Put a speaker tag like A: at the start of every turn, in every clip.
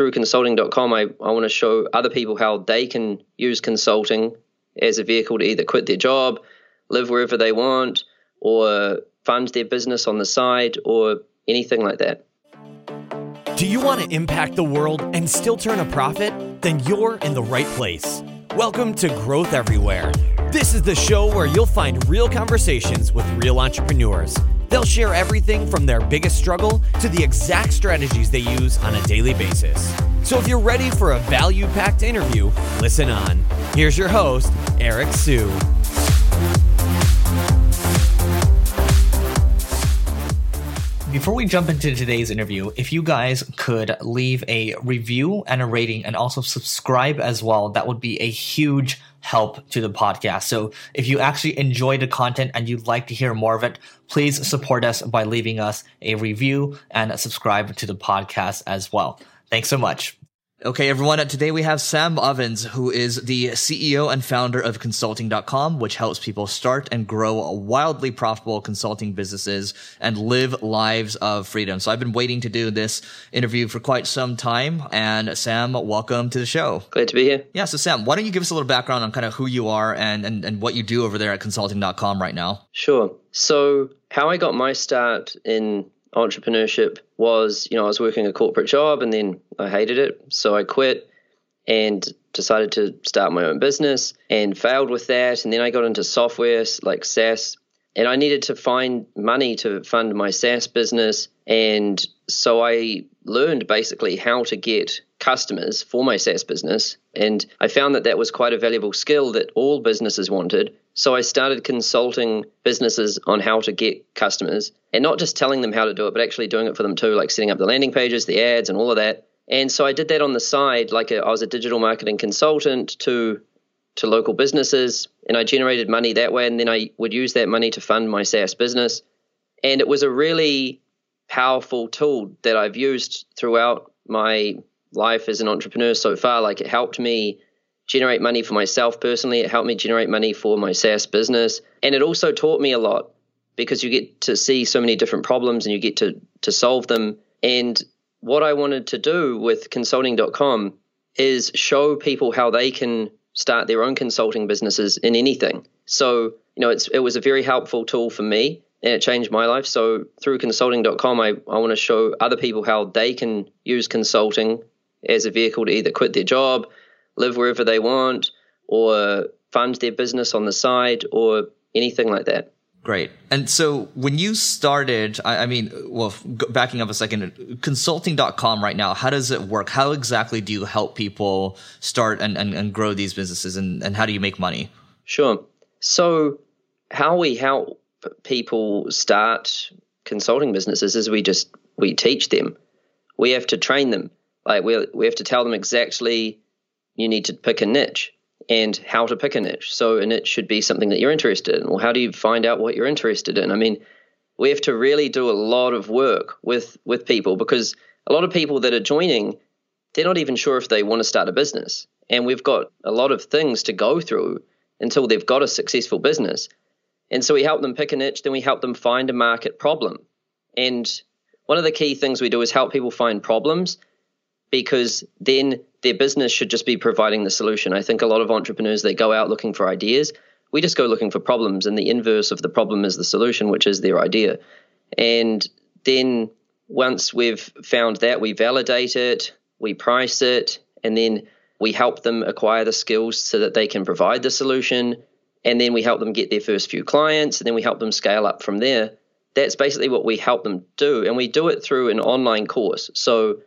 A: through consulting.com, I, I want to show other people how they can use consulting as a vehicle to either quit their job, live wherever they want, or fund their business on the side, or anything like that.
B: Do you want to impact the world and still turn a profit? Then you're in the right place. Welcome to Growth Everywhere. This is the show where you'll find real conversations with real entrepreneurs. They'll share everything from their biggest struggle to the exact strategies they use on a daily basis. So if you're ready for a value packed interview, listen on. Here's your host, Eric Siu.
C: Before we jump into today's interview, if you guys could leave a review and a rating and also subscribe as well, that would be a huge help to the podcast. So if you actually enjoy the content and you'd like to hear more of it, please support us by leaving us a review and subscribe to the podcast as well. Thanks so much. Okay, everyone. Uh, today we have Sam Ovens, who is the CEO and founder of consulting.com, which helps people start and grow wildly profitable consulting businesses and live lives of freedom. So I've been waiting to do this interview for quite some time. And Sam, welcome to the show.
A: Glad to be here.
C: Yeah. So Sam, why don't you give us a little background on kind of who you are and, and, and what you do over there at consulting.com right now?
A: Sure. So how I got my start in entrepreneurship was, you know, I was working a corporate job and then I hated it. So I quit and decided to start my own business and failed with that. And then I got into software like SaaS and I needed to find money to fund my SaaS business. And so I learned basically how to get customers for my SaaS business. And I found that that was quite a valuable skill that all businesses wanted. So I started consulting businesses on how to get customers and not just telling them how to do it, but actually doing it for them too, like setting up the landing pages, the ads, and all of that. And so I did that on the side, like a, I was a digital marketing consultant to to local businesses, and I generated money that way. And then I would use that money to fund my SaaS business. And it was a really powerful tool that I've used throughout my life as an entrepreneur so far. Like it helped me generate money for myself personally. It helped me generate money for my SaaS business. And it also taught me a lot because you get to see so many different problems and you get to, to solve them. And what I wanted to do with consulting.com is show people how they can start their own consulting businesses in anything. So, you know, it's, it was a very helpful tool for me and it changed my life. So through consulting.com, I, I want to show other people how they can use consulting as a vehicle to either quit their job, live wherever they want, or fund their business on the side, or anything like that.
C: Great. And so when you started, I, I mean, well, backing up a second, consulting.com right now, how does it work? How exactly do you help people start and, and, and grow these businesses and, and how do you make money?
A: Sure. So how we help people start consulting businesses is we just, we teach them. We have to train them. Like we we have to tell them exactly you need to pick a niche and how to pick a niche. So a niche should be something that you're interested in. Well, how do you find out what you're interested in? I mean, we have to really do a lot of work with with people because a lot of people that are joining, they're not even sure if they want to start a business. And we've got a lot of things to go through until they've got a successful business. And so we help them pick a niche, then we help them find a market problem. And one of the key things we do is help people find problems because then their business should just be providing the solution. I think a lot of entrepreneurs they go out looking for ideas. We just go looking for problems, and the inverse of the problem is the solution, which is their idea. And then once we've found that, we validate it, we price it, and then we help them acquire the skills so that they can provide the solution. And then we help them get their first few clients, and then we help them scale up from there. That's basically what we help them do. And we do it through an online course. So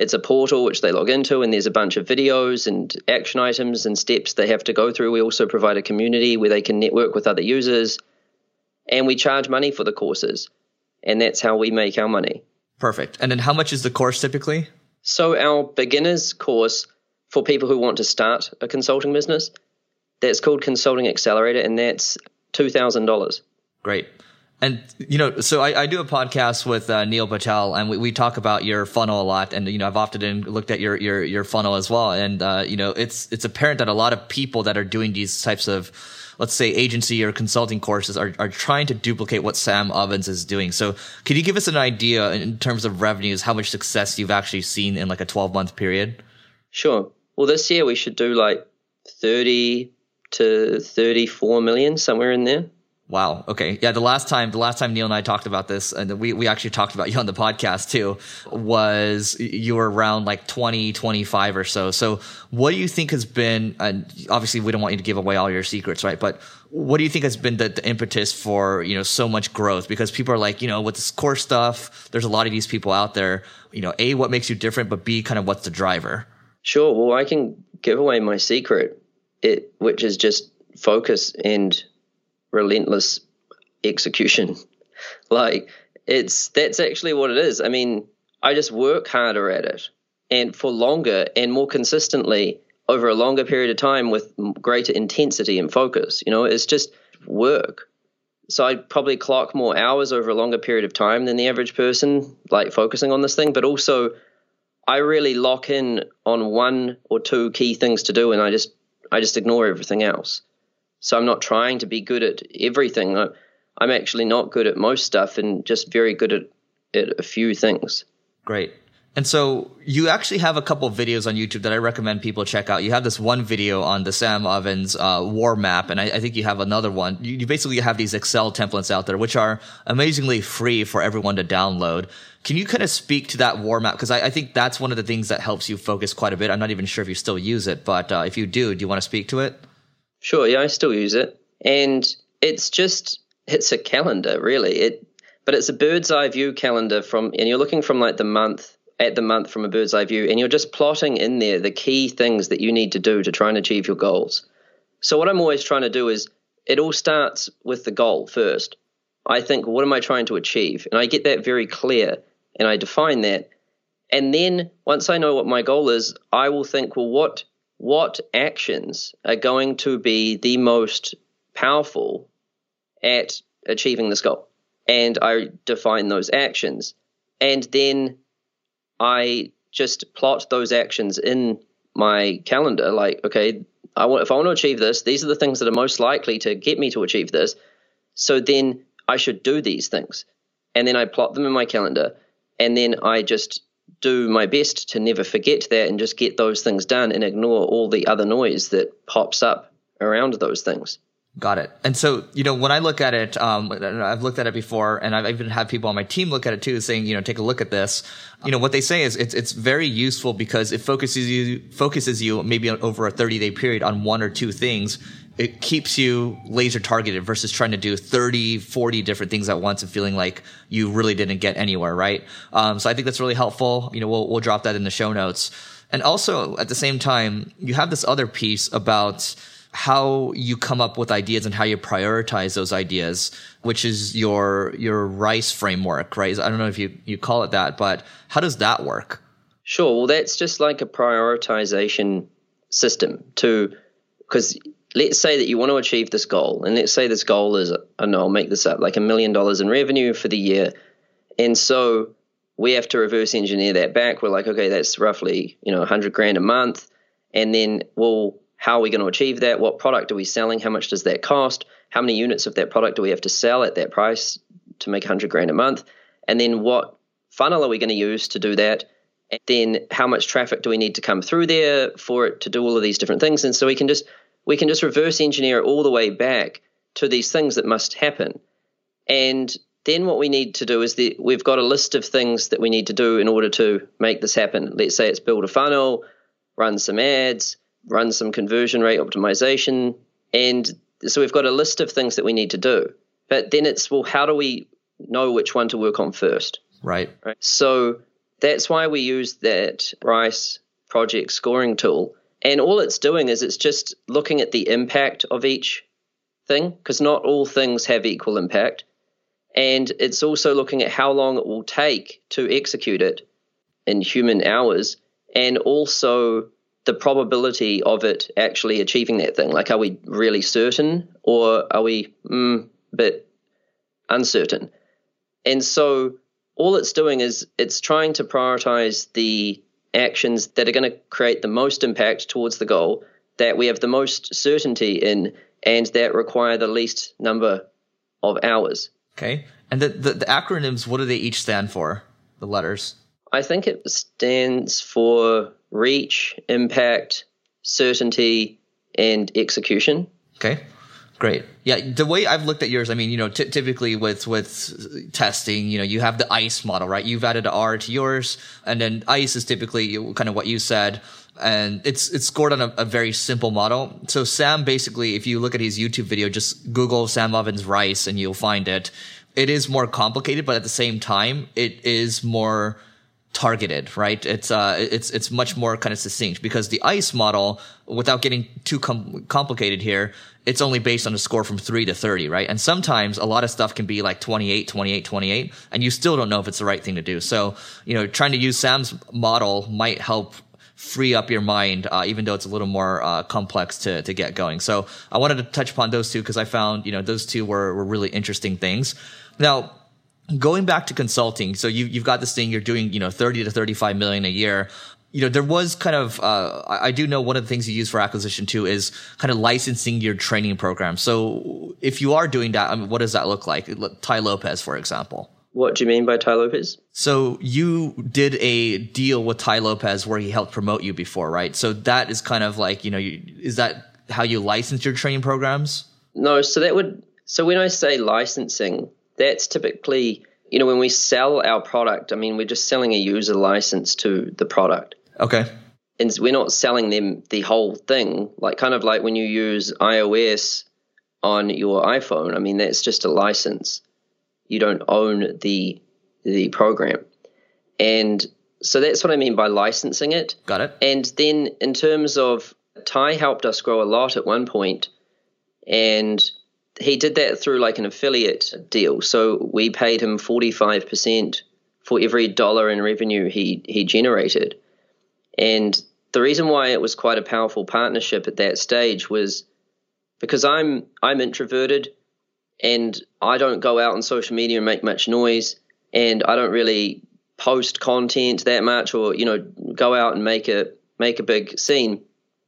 A: it's a portal which they log into, and there's a bunch of videos and action items and steps they have to go through. We also provide a community where they can network with other users, and we charge money for the courses, and that's how we make our money.
C: Perfect. And then how much is the course typically?
A: So, our beginners course for people who want to start a consulting business, that's called Consulting Accelerator, and that's $2,000.
C: Great. And you know, so I, I do a podcast with uh, Neil Patel, and we, we talk about your funnel a lot. And you know, I've often looked at your your your funnel as well. And uh, you know, it's it's apparent that a lot of people that are doing these types of let's say agency or consulting courses are, are trying to duplicate what Sam Ovens is doing. So could you give us an idea in terms of revenues, how much success you've actually seen in like a 12 month period?
A: Sure. Well, this year we should do like 30 to 34 million, somewhere in there.
C: Wow. Okay. Yeah. The last time, the last time Neil and I talked about this, and we, we actually talked about you on the podcast too, was you were around like 20, 25 or so. So what do you think has been, and obviously we don't want you to give away all your secrets, right? But what do you think has been the, the impetus for, you know, so much growth? Because people are like, you know, with this core stuff, there's a lot of these people out there, you know, A, what makes you different, but B, kind of what's the driver?
A: Sure. Well, I can give away my secret, it, which is just focus and relentless execution. like it's that's actually what it is. I mean, I just work harder at it and for longer and more consistently over a longer period of time with greater intensity and focus. You know, it's just work. So I'd probably clock more hours over a longer period of time than the average person, like focusing on this thing. But also, I really lock in on one or two key things to do, and I just I just ignore everything else. So I'm not trying to be good at everything. I'm actually not good at most stuff and just very good at, at a few things.
C: Great. And so you actually have a couple videos on YouTube that I recommend people check out. You have this one video on the Sam Ovens uh, war map, and I, I, think you have another one. You, you, basically have these Excel templates out there, which are amazingly free for everyone to download. Can you kind of speak to that war map? Because I, I, think that's one of the things that helps you focus quite a bit. I'm not even sure if you still use it, but uh, if you do, do you want to speak to it?
A: Sure, yeah, I still use it, and it's just it's a calendar, really. It, but it's a bird's eye view calendar from, and you're looking from like the month at the month from a bird's eye view, and you're just plotting in there the key things that you need to do to try and achieve your goals. So what I'm always trying to do is it all starts with the goal first. I think, what am I trying to achieve? And I get that very clear, and I define that. And then once I know what my goal is, I will think, well, what what actions are going to be the most powerful at achieving this goal. And I define those actions. And then I just plot those actions in my calendar. Like, okay, I want, if I want to achieve this, these are the things that are most likely to get me to achieve this. So then I should do these things. And then I plot them in my calendar. And then I just do my best to never forget that and just get those things done and ignore all the other noise that pops up around those things.
C: Got it. And so, you know, when I look at it, um, I've looked at it before, and I've even had people on my team look at it too, saying, you know, take a look at this. You know, what they say is it's it's very useful because it focuses you focuses you maybe over a thirty day period on one or two things. It keeps you laser targeted versus trying to do 30, 40 different things at once and feeling like you really didn't get anywhere, right? Um, so I think that's really helpful. You know, we'll we'll drop that in the show notes. And also at the same time, you have this other piece about how you come up with ideas and how you prioritize those ideas, which is your your rice framework, right? I don't know if you you call it that, but how does that work?
A: Sure. Well, that's just like a prioritization system to because let's say that you want to achieve this goal, and let's say this goal is I know I'll make this up like a million dollars in revenue for the year, and so we have to reverse engineer that back. We're like, okay, that's roughly you know 100 grand a month, and then we'll how are we going to achieve that? What product are we selling? How much does that cost? How many units of that product do we have to sell at that price to make 100 grand a month? And then what funnel are we going to use to do that? And then how much traffic do we need to come through there for it to do all of these different things? And so we can just we can just reverse engineer all the way back to these things that must happen. And then what we need to do is that we've got a list of things that we need to do in order to make this happen. Let's say it's build a funnel, run some ads, run some conversion rate optimization. And so we've got a list of things that we need to do. But then it's, well, how do we know which one to work on first?
C: Right.
A: right? So that's why we use that Rice project scoring tool. And all it's doing is it's just looking at the impact of each thing, because not all things have equal impact. And it's also looking at how long it will take to execute it in human hours, and also the probability of it actually achieving that thing. Like, are we really certain, or are we mm, bit uncertain. And so all it's doing is it's trying to prioritize the actions that are going to create the most impact towards the goal that we have the most certainty in and that require the least number of hours.
C: Okay. And the, the, the acronyms, what do they each stand for? The letters?
A: I think it stands for reach, impact, certainty, and execution.
C: Okay. Great. Yeah, the way I've looked at yours, I mean, you know, t- typically with with testing, you know, you have the ICE model, right? You've added R to yours, and then ICE is typically kind of what you said, and it's it's scored on a, a, very simple model. So Sam, basically, if you look at his YouTube video, just Google Sam Ovens rice, and you'll find it. It is more complicated, but at the same time, it is more targeted, right? It's uh, it's it's much more kind of succinct because the ICE model, without getting too com- complicated here, it's only based on a score from 3 to 30, right? And sometimes a lot of stuff can be like 28, 28, 28, and you still don't know if it's the right thing to do. So, you know, trying to use Sam's model might help free up your mind, uh, even though it's a little more uh, complex to to get going. So, I wanted to touch upon those two because I found, you know, those two were were really interesting things. Now, going back to consulting, so you, you've got this thing, you're doing, you know, 30 to 35 million a year. You know, there was kind of, uh, I do know one of the things you use for acquisition too is kind of licensing your training program. So if you are doing that, I mean, what does that look like? Tai Lopez, for example.
A: What do you mean by Tai Lopez?
C: So you did a deal with Tai Lopez where he helped promote you before, right? So that is kind of like, you know, you, is that how you license your training programs?
A: No, so that would, so when I say licensing, that's typically, you know, when we sell our product, I mean, we're just selling a user license to the product.
C: Okay.
A: And we're not selling them the whole thing, like kind of like when you use iOS on your iPhone. I mean, that's just a license. You don't own the the program. And so that's what I mean by licensing it.
C: Got it.
A: And then in terms of Tai helped us grow a lot at one point, and he did that through like an affiliate deal. So we paid him 45% for every dollar in revenue he, he generated. And the reason why it was quite a powerful partnership at that stage was because I'm I'm introverted and I don't go out on social media and make much noise and I don't really post content that much or you know go out and make a make a big scene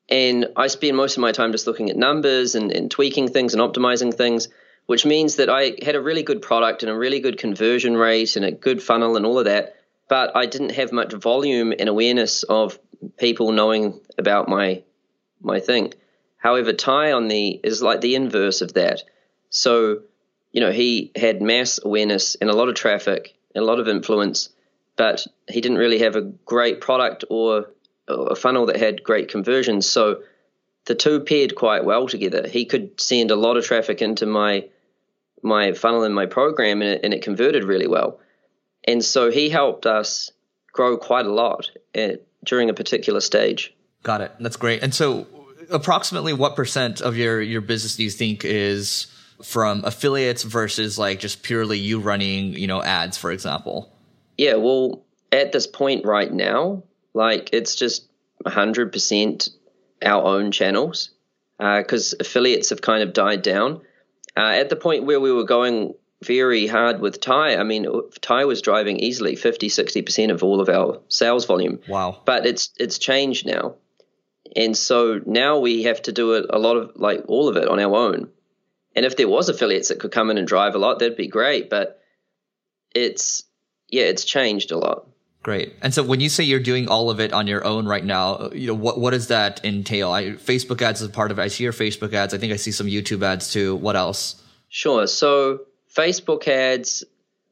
A: and I spend most of my time just looking at numbers and, and tweaking things and optimizing things, which means that I had a really good product and a really good conversion rate and a good funnel and all of that. But I didn't have much volume and awareness of people knowing about my my thing. However, Tai on the is like the inverse of that. So, you know, he had mass awareness and a lot of traffic and a lot of influence, but he didn't really have a great product or a funnel that had great conversions. So the two paired quite well together. He could send a lot of traffic into my my funnel in my program, and it, and it converted really well. And so he helped us grow quite a lot at, during a particular stage.
C: Got it. That's great. And so, approximately what percent of your your business do you think is from affiliates versus like just purely you running, you know, ads, for example?
A: Yeah. Well, at this point right now, like it's just 100% our own channels because uh, affiliates have kind of died down. Uh, at the point where we were going very hard with Tai, I mean, Tai was driving easily 50, 60% of all of our sales volume.
C: Wow.
A: But it's it's changed now. And so now we have to do it a lot of like all of it on our own. And if there was affiliates that could come in and drive a lot, that'd be great. But it's yeah, it's changed a lot.
C: Great. And so when you say you're doing all of it on your own right now, you know, what, what does that entail? I, Facebook ads is part of it. I see your Facebook ads. I think I see some YouTube ads too. What else?
A: Sure. So Facebook ads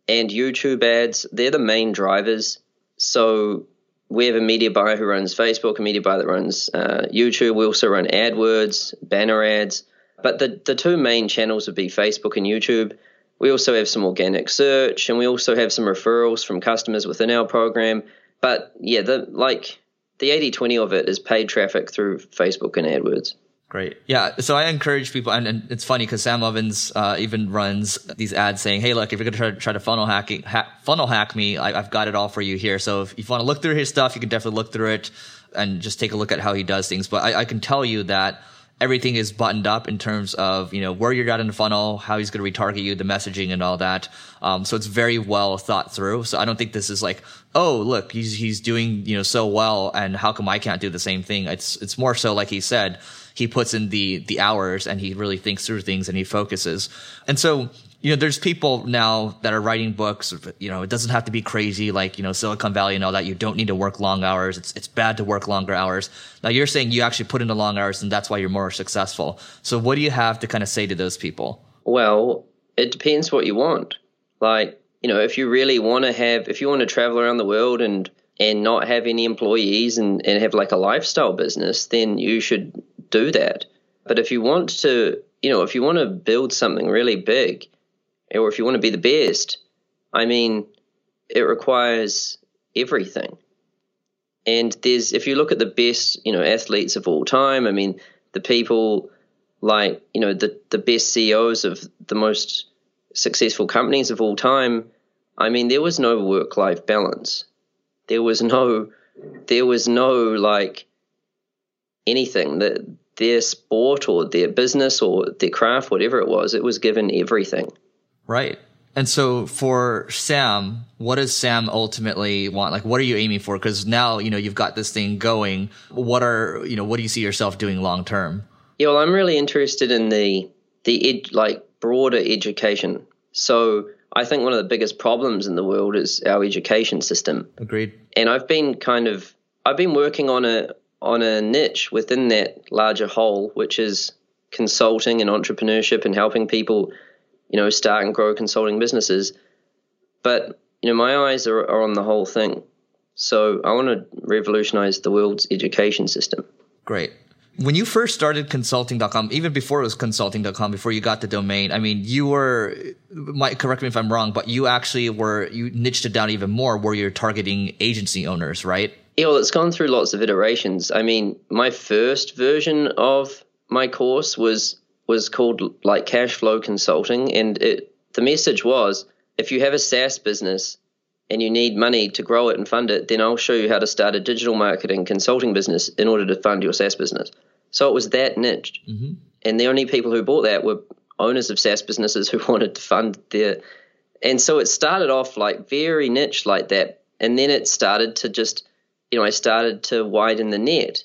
A: and YouTube ads, they're the main drivers. So we have a media buyer who runs Facebook, a media buyer that runs uh, YouTube. We also run AdWords, banner ads. But the, the two main channels would be Facebook and YouTube. We also have some organic search and we also have some referrals from customers within our program. But yeah, the like the 80 20 of it is paid traffic through Facebook and AdWords.
C: Great. Yeah. So I encourage people, and, and it's funny because Sam Ovens uh, even runs these ads saying, "Hey, look, if you're going to try, to funnel hacking, ha- funnel hack me, I, have got it all for you here. So if, if you want to look through his stuff, you can definitely look through it and just take a look at how he does things. But I, I can tell you that everything is buttoned up in terms of you know where you're at in the funnel, how he's going to retarget you, the messaging, and all that. Um, so it's very well thought through. So I don't think this is like, oh, look, he's he's doing you know so well, and how come I can't do the same thing? It's it's more so like he said, he puts in the the hours and he really thinks through things and he focuses. And so you know, there's people now that are writing books. You know, it doesn't have to be crazy like you know Silicon Valley and all that. You don't need to work long hours. It's it's bad to work longer hours. Now you're saying you actually put in the long hours, and that's why you're more successful. So what do you have to kind of say to those people?
A: Well, it depends what you want. Like you know, if you really want to have, if you want to travel around the world and and not have any employees and and have like a lifestyle business, then you should do that. But if you want to, you know, if you want to build something really big or if you want to be the best, I mean, it requires everything. And there's, if you look at the best, you know, athletes of all time, I mean, the people like, you know, the, the best CEOs of the most successful companies of all time, I mean, there was no work life balance. There was no, there was no like anything that their sport or their business or their craft, whatever it was, it was given everything.
C: Right. And so for Sam, what does Sam ultimately want? Like, what are you aiming for? Because now, you know, you've got this thing going. What are, you know, what do you see yourself doing long term?
A: Yeah, well, I'm really interested in the, the ed, like broader education. So I think one of the biggest problems in the world is our education system.
C: Agreed.
A: And I've been kind of, I've been working on a, on a niche within that larger whole, which is consulting and entrepreneurship and helping people you know, start and grow consulting businesses. But, you know, my eyes are, are on the whole thing. So I want to revolutionize the world's education system.
C: Great. When you first started consulting.com, even before it was consulting.com, before you got the domain, I mean, you were, might correct me if I'm wrong, but you actually were, you niched it down even more where you're targeting agency owners, right?
A: Yeah, well, it's gone through lots of iterations. I mean, my first version of my course was was called like cash flow consulting, and it the message was if you have a SaaS business and you need money to grow it and fund it, then I'll show you how to start a digital marketing consulting business in order to fund your SaaS business. So it was that niche, mm-hmm. and the only people who bought that were owners of SaaS businesses who wanted to fund their. And so it started off like very niche like that, and then it started to just, you know, I started to widen the net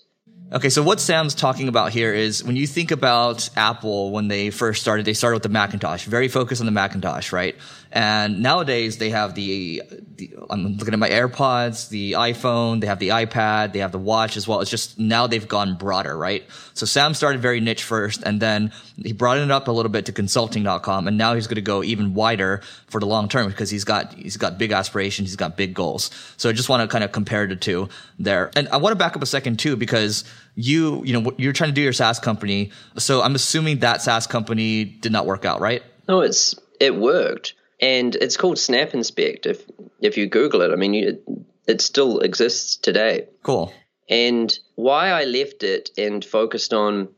C: Okay, so what Sam's talking about here is when you think about Apple when they first started, they started with the Macintosh, very focused on the Macintosh, right? And nowadays they have the, the, I'm looking at my AirPods, the iPhone, they have the iPad, they have the watch as well. It's just now they've gone broader, right? So Sam started very niche first and then he brought it up a little bit to consulting.com and now he's going to go even wider for the long term because he's got, he's got big aspirations. He's got big goals. So I just want to kind of compare the two there. And I want to back up a second too because you, you know, you're trying to do your SaaS company. So I'm assuming that SaaS company did not work out, right?
A: No, it's, it worked and it's called Snap Inspect. If if you Google it, I mean, you, it still exists today.
C: Cool.
A: And why I left it and focused on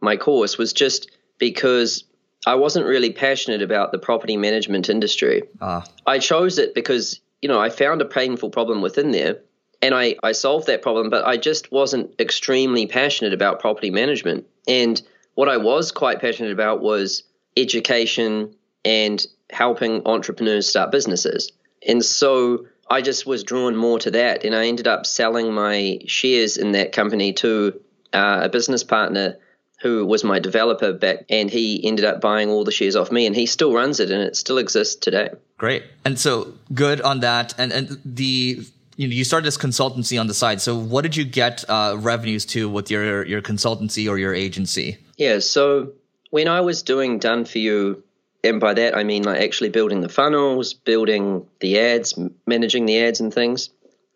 A: my course was just because I wasn't really passionate about the property management industry. Uh. I chose it because you know I found a painful problem within there, and I I solved that problem. But I just wasn't extremely passionate about property management. And what I was quite passionate about was education and helping entrepreneurs start businesses. And so I just was drawn more to that. And I ended up selling my shares in that company to uh, a business partner who was my developer back and he ended up buying all the shares off me and he still runs it and it still exists today.
C: Great. And so good on that. And and the you know you started this consultancy on the side. So what did you get uh, revenues to with your your consultancy or your agency?
A: Yeah, so when I was doing done for you and by that I mean like actually building the funnels, building the ads, managing the ads and things.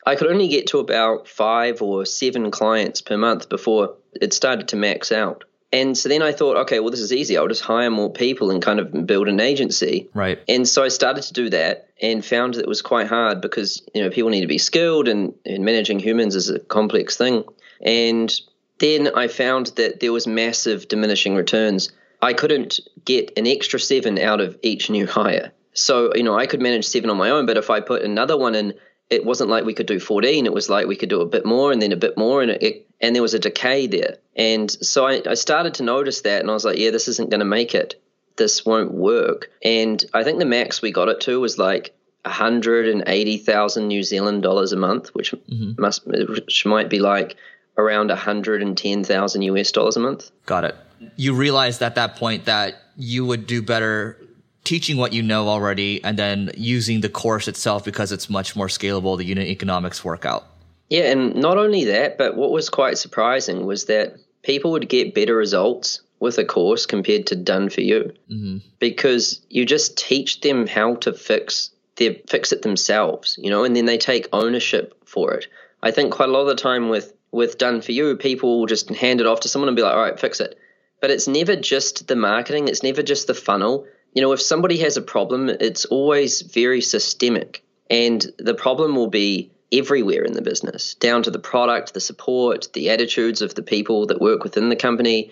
A: I could only get to about five or seven clients per month before it started to max out. And so then I thought, okay, well, this is easy. I'll just hire more people and kind of build an agency.
C: Right.
A: And so I started to do that and found that it was quite hard because, you know, people need to be skilled and, and managing humans is a complex thing. And then I found that there was massive diminishing returns I couldn't get an extra seven out of each new hire. So, you know, I could manage seven on my own, but if I put another one in, it wasn't like we could do 14. It was like we could do a bit more and then a bit more. And it, and there was a decay there. And so I, I started to notice that, and I was like, yeah, this isn't going to make it. This won't work. And I think the max we got it to was like 180,000 New Zealand dollars a month, which mm-hmm. must which might be like around 110,000 US dollars a month.
C: Got it. You realized at that point that you would do better teaching what you know already and then using the course itself because it's much more scalable the unit economics work out.
A: Yeah, and not only that, but what was quite surprising was that people would get better results with a course compared to done for you mm-hmm. because you just teach them how to fix they fix it themselves, you know, and then they take ownership for it. I think quite a lot of the time with with done for you, people will just hand it off to someone and be like, all right, fix it. But it's never just the marketing, it's never just the funnel. You know, if somebody has a problem, it's always very systemic. And the problem will be everywhere in the business, down to the product, the support, the attitudes of the people that work within the company.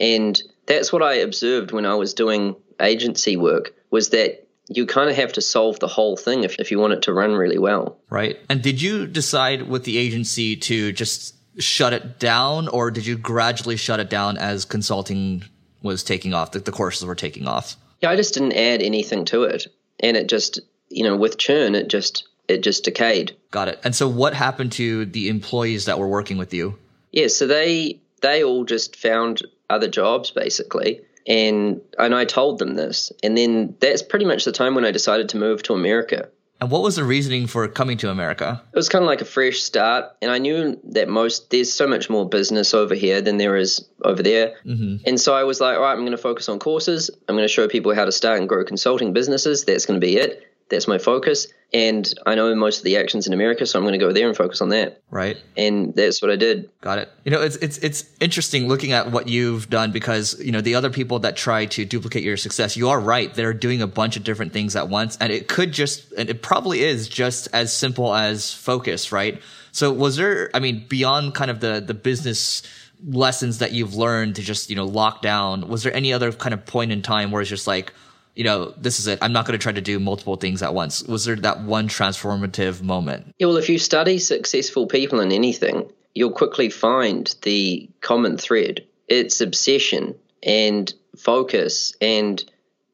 A: And that's what I observed when I was doing agency work was that you kind of have to solve the whole thing if, if you want it to run really well.
C: Right. And did you decide with the agency to just shut it down or did you gradually shut it down as consulting was taking off, the, the courses were taking off?
A: Yeah, I just didn't add anything to it. And it just, you know, with churn, it just, it just decayed.
C: Got it. And so what happened to the employees that were working with you?
A: Yeah, so they, they all just found other jobs basically and and I told them this, and then that's pretty much the time when I decided to move to America.
C: And what was the reasoning for coming to America?
A: It was kind of like a fresh start, and I knew that most there's so much more business over here than there is over there, mm-hmm. and so I was like, all right, I'm going to focus on courses. I'm going to show people how to start and grow consulting businesses. That's going to be it. That's my focus. And I know most of the actions in America, so I'm going to go there and focus on that.
C: Right.
A: And that's what I did.
C: Got it. You know, it's it's it's interesting looking at what you've done because you know the other people that try to duplicate your success, you are right. They're doing a bunch of different things at once, and it could just and it probably is just as simple as focus, right? So was there? I mean, beyond kind of the the business lessons that you've learned to just you know lock down, was there any other kind of point in time where it's just like you know, this is it. I'm not going to try to do multiple things at once. Was there that one transformative moment?
A: Yeah, well, if you study successful people in anything, you'll quickly find the common thread. It's obsession and focus, and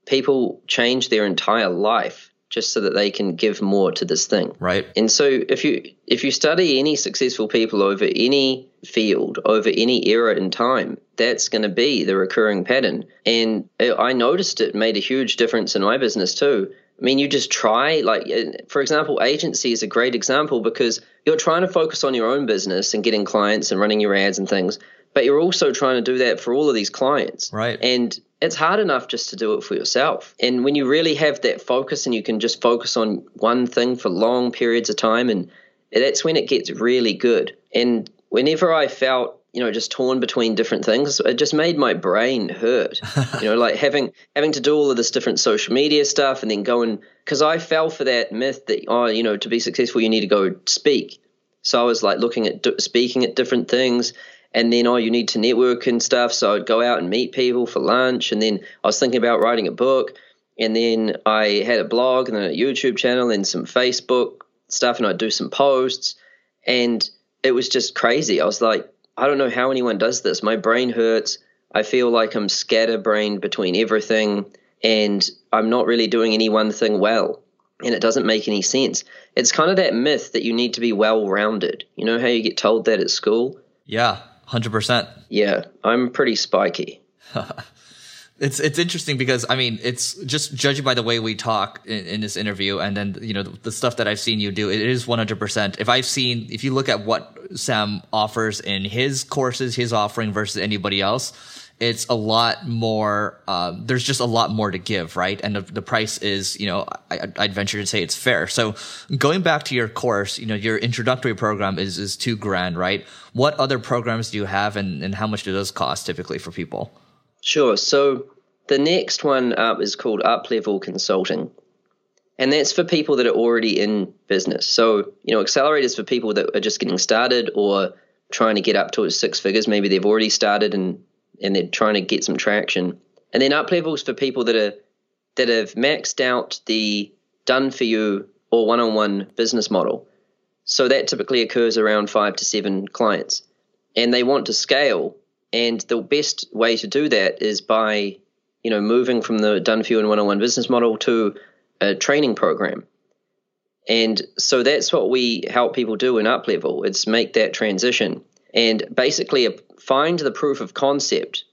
A: people change their entire life just so that they can give more to this thing.
C: Right.
A: And so if you if you study any successful people over any field, over any era in time, that's going to be the recurring pattern. And I noticed it made a huge difference in my business too. I mean, you just try, like, uh, for example, agency is a great example because you're trying to focus on your own business and getting clients and running your ads and things, but you're also trying to do that for all of these clients.
C: Right.
A: And it's hard enough just to do it for yourself. And when you really have that focus and you can just focus on one thing for long periods of time, and that's when it gets really good. And whenever I felt you know just torn between different things it just made my brain hurt you know like having having to do all of this different social media stuff and then going because i fell for that myth that oh you know to be successful you need to go speak so i was like looking at speaking at different things and then oh you need to network and stuff. So i'd go out and meet people for lunch. And then i was thinking about writing a book. And then i had a blog and then a youtube channel and some facebook stuff. And i'd do some posts. And it was just crazy. I was like i don't know how anyone does this. My brain hurts. I feel like i'm scatterbrained between everything. And i'm not really doing any one thing well. And it doesn't make any sense. It's kind of that myth that you need to be well rounded you know how you get told that at school?
C: Yeah 100%.
A: Yeah, I'm pretty spiky.
C: it's it's interesting because I mean it's just judging by the way we talk in, in, this interview and then you know the, the stuff that I've seen you do it is 100% if I've seen if you look at what Sam offers in his courses his offering versus anybody else it's a lot more uh, there's just a lot more to give right? And the, the price is you know I, would venture to say it's fair. So going back to your course you know your introductory program is is two grand right? What other programs do you have and, and how much do those cost typically for people?
A: Sure. So the next one up is called up level consulting. And that's for people that are already in business. So you know accelerators for people that are just getting started or trying to get up to six figures. Maybe they've already started and and they're trying to get some traction. And then up levels for people that are that have maxed out the done for you or one on one business model. So that typically occurs around five to seven clients. and they want to scale. And the best way to do that is by, you know, moving from the done for you and one-on-one business model to a training program. And so that's what we help people do in up level. It's make that transition and basically find the proof of concept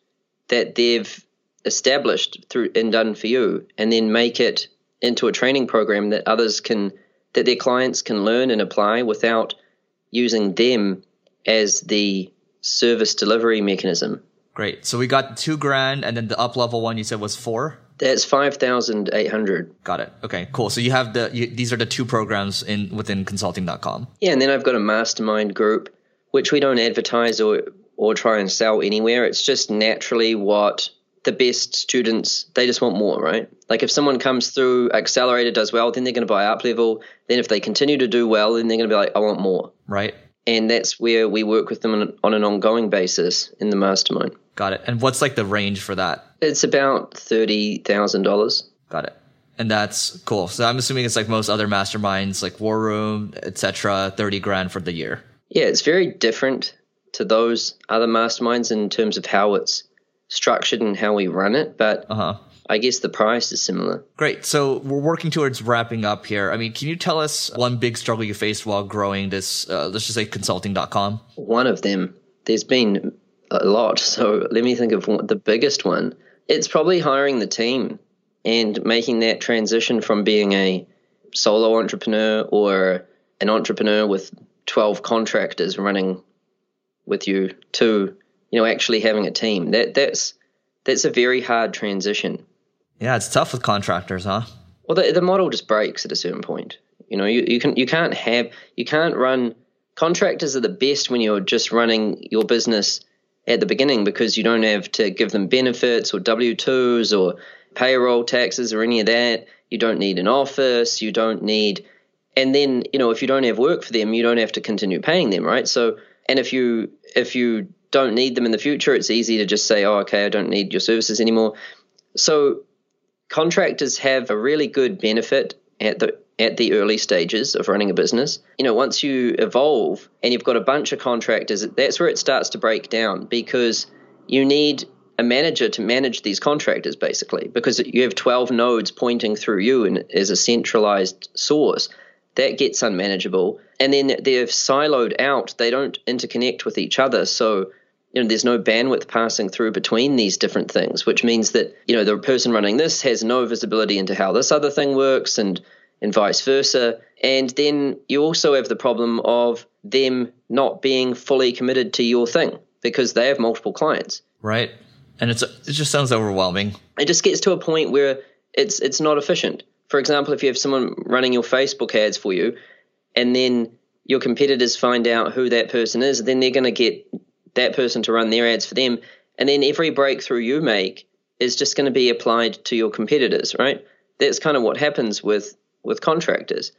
A: that they've established through and done for you, and then make it into a training program that others can that their clients can learn and apply without using them as the service delivery mechanism.
C: Great. So we got two grand, and then the up level one you said was four.
A: That's five thousand eight hundred.
C: Got it. Okay, cool. So you have the you, these are the two programs in within consulting.com.
A: Yeah, and then I've got a mastermind group which we don't advertise or or try and sell anywhere. It's just naturally what the best students they just want more, right? Like if someone comes through accelerator does well, then they're going to buy up level. Then if they continue to do well, then they're going to be like, I want more.
C: Right.
A: And that's where we work with them on, on an ongoing basis in the mastermind.
C: Got it. And what's like the range for that?
A: It's about thirty thousand dollars.
C: Got it. And that's cool. So I'm assuming it's like most other masterminds, like War Room, etc. Thirty grand for the year.
A: Yeah, it's very different to those other masterminds in terms of how it's structured and how we run it, but uh-huh. I guess the price is similar.
C: Great. So we're working towards wrapping up here. I mean, can you tell us one big struggle you faced while growing this, uh, let's just say consulting.com?
A: One of them. There's been a lot. So let me think of one, the biggest one. It's probably hiring the team and making that transition from being a solo entrepreneur or an entrepreneur with 12 contractors running with you to you know actually having a team. That that's that's a very hard transition.
C: Yeah it's tough with contractors huh?
A: Well the, the model just breaks at a certain point. You know you, you can you can't have you can't run contractors are the best when you're just running your business at the beginning because you don't have to give them benefits or w2s or payroll taxes or any of that. You don't need an office. You don't need and then you know if you don't have work for them you don't have to continue paying them right? So and if you if you don't need them in the future it's easy to just say oh okay i don't need your services anymore. So contractors have a really good benefit at the at the early stages of running a business. You know once you evolve and you've got a bunch of contractors that's where it starts to break down because you need a manager to manage these contractors basically because you have 12 nodes pointing through you and as a centralized source that gets unmanageable. And then they're siloed out, they don't interconnect with each other. So, you know, there's no bandwidth passing through between these different things, which means that, you know, the person running this has no visibility into how this other thing works and and vice versa. And then you also have the problem of them not being fully committed to your thing because they have multiple clients.
C: Right. And it's it just sounds overwhelming.
A: It just gets to a point where it's it's not efficient. For example, if you have someone running your Facebook ads for you, and then your competitors find out who that person is, then they're going to get that person to run their ads for them. And then every breakthrough you make is just going to be applied to your competitors, right? That's kind of what happens with with contractors.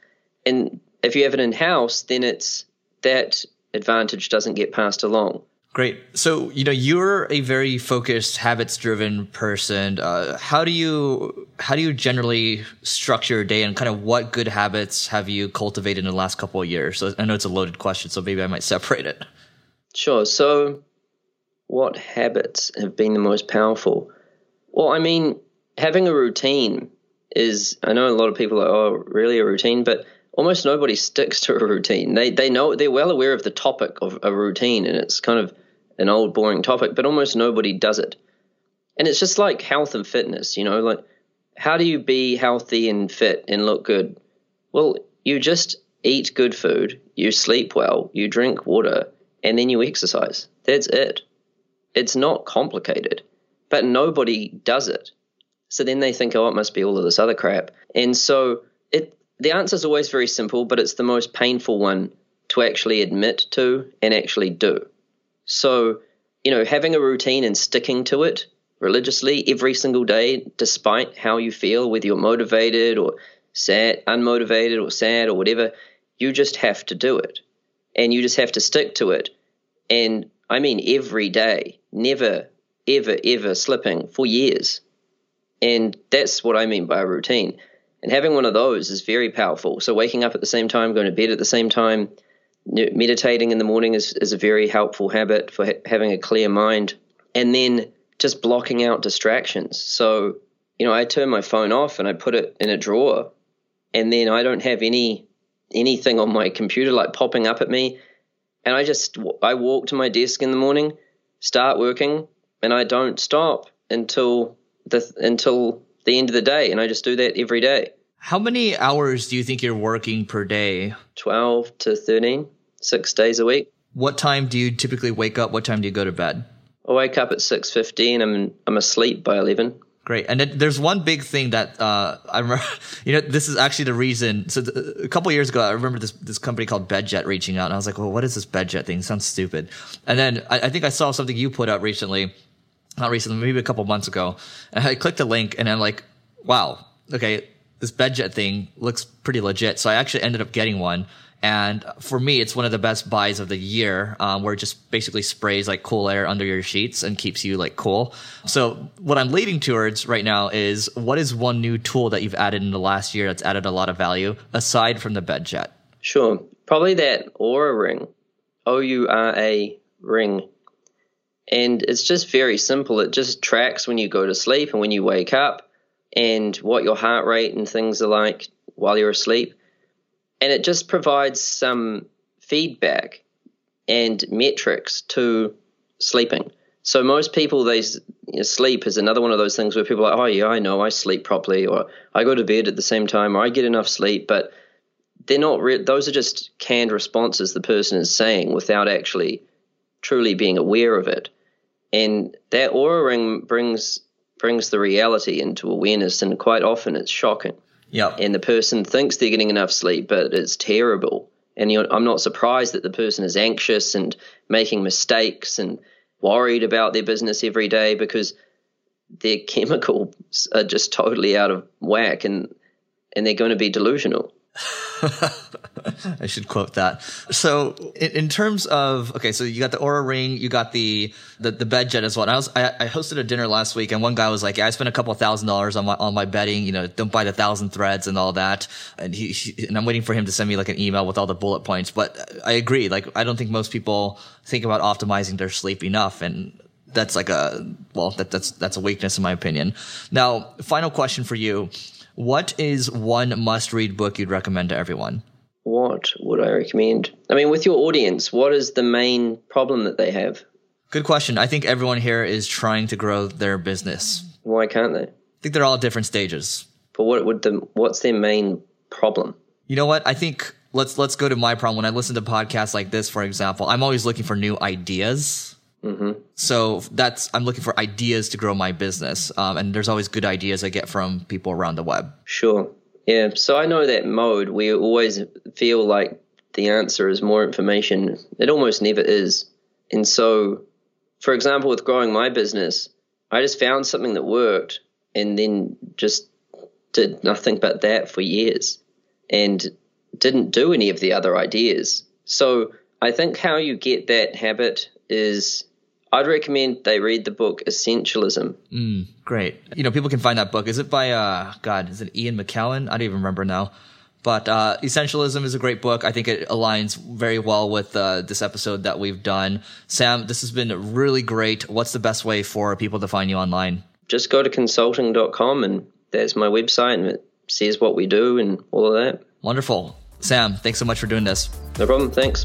A: And if you have it in house, then it's that advantage doesn't get passed along.
C: Great. So, you know, you're a very focused, habits driven person. Uh, how do you, how do you generally structure your day and kind of what good habits have you cultivated in the last couple of years? So I know it's a loaded question, so maybe I might separate it.
A: Sure. So what habits have been the most powerful? Well, I mean, having a routine is, I know a lot of people are, oh, really a routine, but almost nobody sticks to a routine. They they know they're well aware of the topic of a routine, and it's kind of an old boring topic, but almost nobody does it. And it's just like health and fitness, you know, like how do you be healthy and fit and look good? Well, you just eat good food, you sleep well, you drink water, and then you exercise. That's it. It's not complicated, but nobody does it. So then they think, oh, it must be all of this other crap. And so it the answer is always very simple, but it's the most painful one to actually admit to and actually do. So, you know, having a routine and sticking to it religiously every single day, despite how you feel, whether you're motivated or sad, unmotivated or sad or whatever, you just have to do it. And you just have to stick to it. And I mean, every day, never, ever, ever slipping for years. And that's what I mean by a routine. And having one of those is very powerful. So waking up at the same time, going to bed at the same time, meditating in the morning is, is a very helpful habit for ha- having a clear mind. And then just blocking out distractions. So, you know, I turn my phone off and I put it in a drawer and then I don't have any anything on my computer like popping up at me. And I just I walk to my desk in the morning, start working, and I don't stop until the until the end of the day. And I just do that every day.
C: How many hours do you think you're working per day?
A: 12 to 13, six days a week.
C: What time do you typically wake up? What time do you go to bed?
A: I wake up at 6.50 and I'm, I'm asleep by 11.
C: Great. And then there's one big thing that uh, I remember, you know, this is actually the reason. So th- a couple years ago, I remember this, this company called Bedjet reaching out and I was like, well, what is this Bedjet thing? It sounds stupid. And then I, I think I saw something you put up recently, not recently, maybe a couple months ago. And I clicked a link and I'm like, wow, okay, this Bedjet thing looks pretty legit. So I actually ended up getting one. And for me, it's one of the best buys of the year, um, where it just basically sprays like cool air under your sheets and keeps you like cool. So what I'm leading towards right now is what is one new tool that you've added in the last year that's added a lot of value aside from the Bedjet?
A: Sure. Probably that Oura ring, O U R A ring. And it's just very simple. It just tracks when you go to sleep and when you wake up and what your heart rate and things are like while you're asleep. And it just provides some feedback and metrics to sleeping. So most people, they you know, sleep is another one of those things where people are like, oh yeah, I know, I sleep properly, or I go to bed at the same time, or I get enough sleep, but they're not. Re- those are just canned responses the person is saying without actually truly being aware of it. And that Oura ring brings brings the reality into awareness, and quite often it's shocking.
C: Yeah.
A: And the person thinks they're getting enough sleep, but it's terrible. And I'm not surprised that the person is anxious and making mistakes and worried about their business every day because their chemicals are just totally out of whack and and they're going to be delusional.
C: I should quote that. So, in, in, terms of okay, so you got the Oura ring, you got the the, the Bedjet as well. And I was I, I, hosted a dinner last week, and one guy was like, yeah, "I spent a couple thousand dollars on my on my bedding. You know, don't buy the thousand threads and all that." And he, he, and I'm waiting for him to send me like an email with all the bullet points. But I agree. Like, I don't think most people think about optimizing their sleep enough, and that's like a well, that, that's that's a weakness in my opinion. Now, final question for you what is one must read book you'd recommend to everyone?
A: What would I recommend? I mean, with your audience, what is the main problem that they have?
C: Good question. I think everyone here is trying to grow their business.
A: Why can't they? I
C: think they're all at different stages.
A: But what would the what's their main problem?
C: You know what? I think let's let's go to my problem. When I listen to podcasts like this, for example, I'm always looking for new ideas
A: Mm-hmm.
C: So that's I'm looking for ideas to grow my business, um, and there's always good ideas I get from people around the web.
A: Sure, yeah. So I know that mode. We always feel like the answer is more information. It almost never is. And so, for example, with growing my business, I just found something that worked, and then just did nothing but that for years, and didn't do any of the other ideas. So I think how you get that habit is I'd recommend they read the book Essentialism.
C: Mm, great. You know, people can find that book. Is it by uh God, is it Ian McKellen? I don't even remember now. But uh, Essentialism is a great book. I think it aligns very well with uh, this episode that we've done. Sam, this has been really great. What's the best way for people to find you online?
A: Just go to consulting.com and there's my website and it says what we do and all of that.
C: Wonderful. Sam, thanks so much for doing this.
A: No problem. Thanks.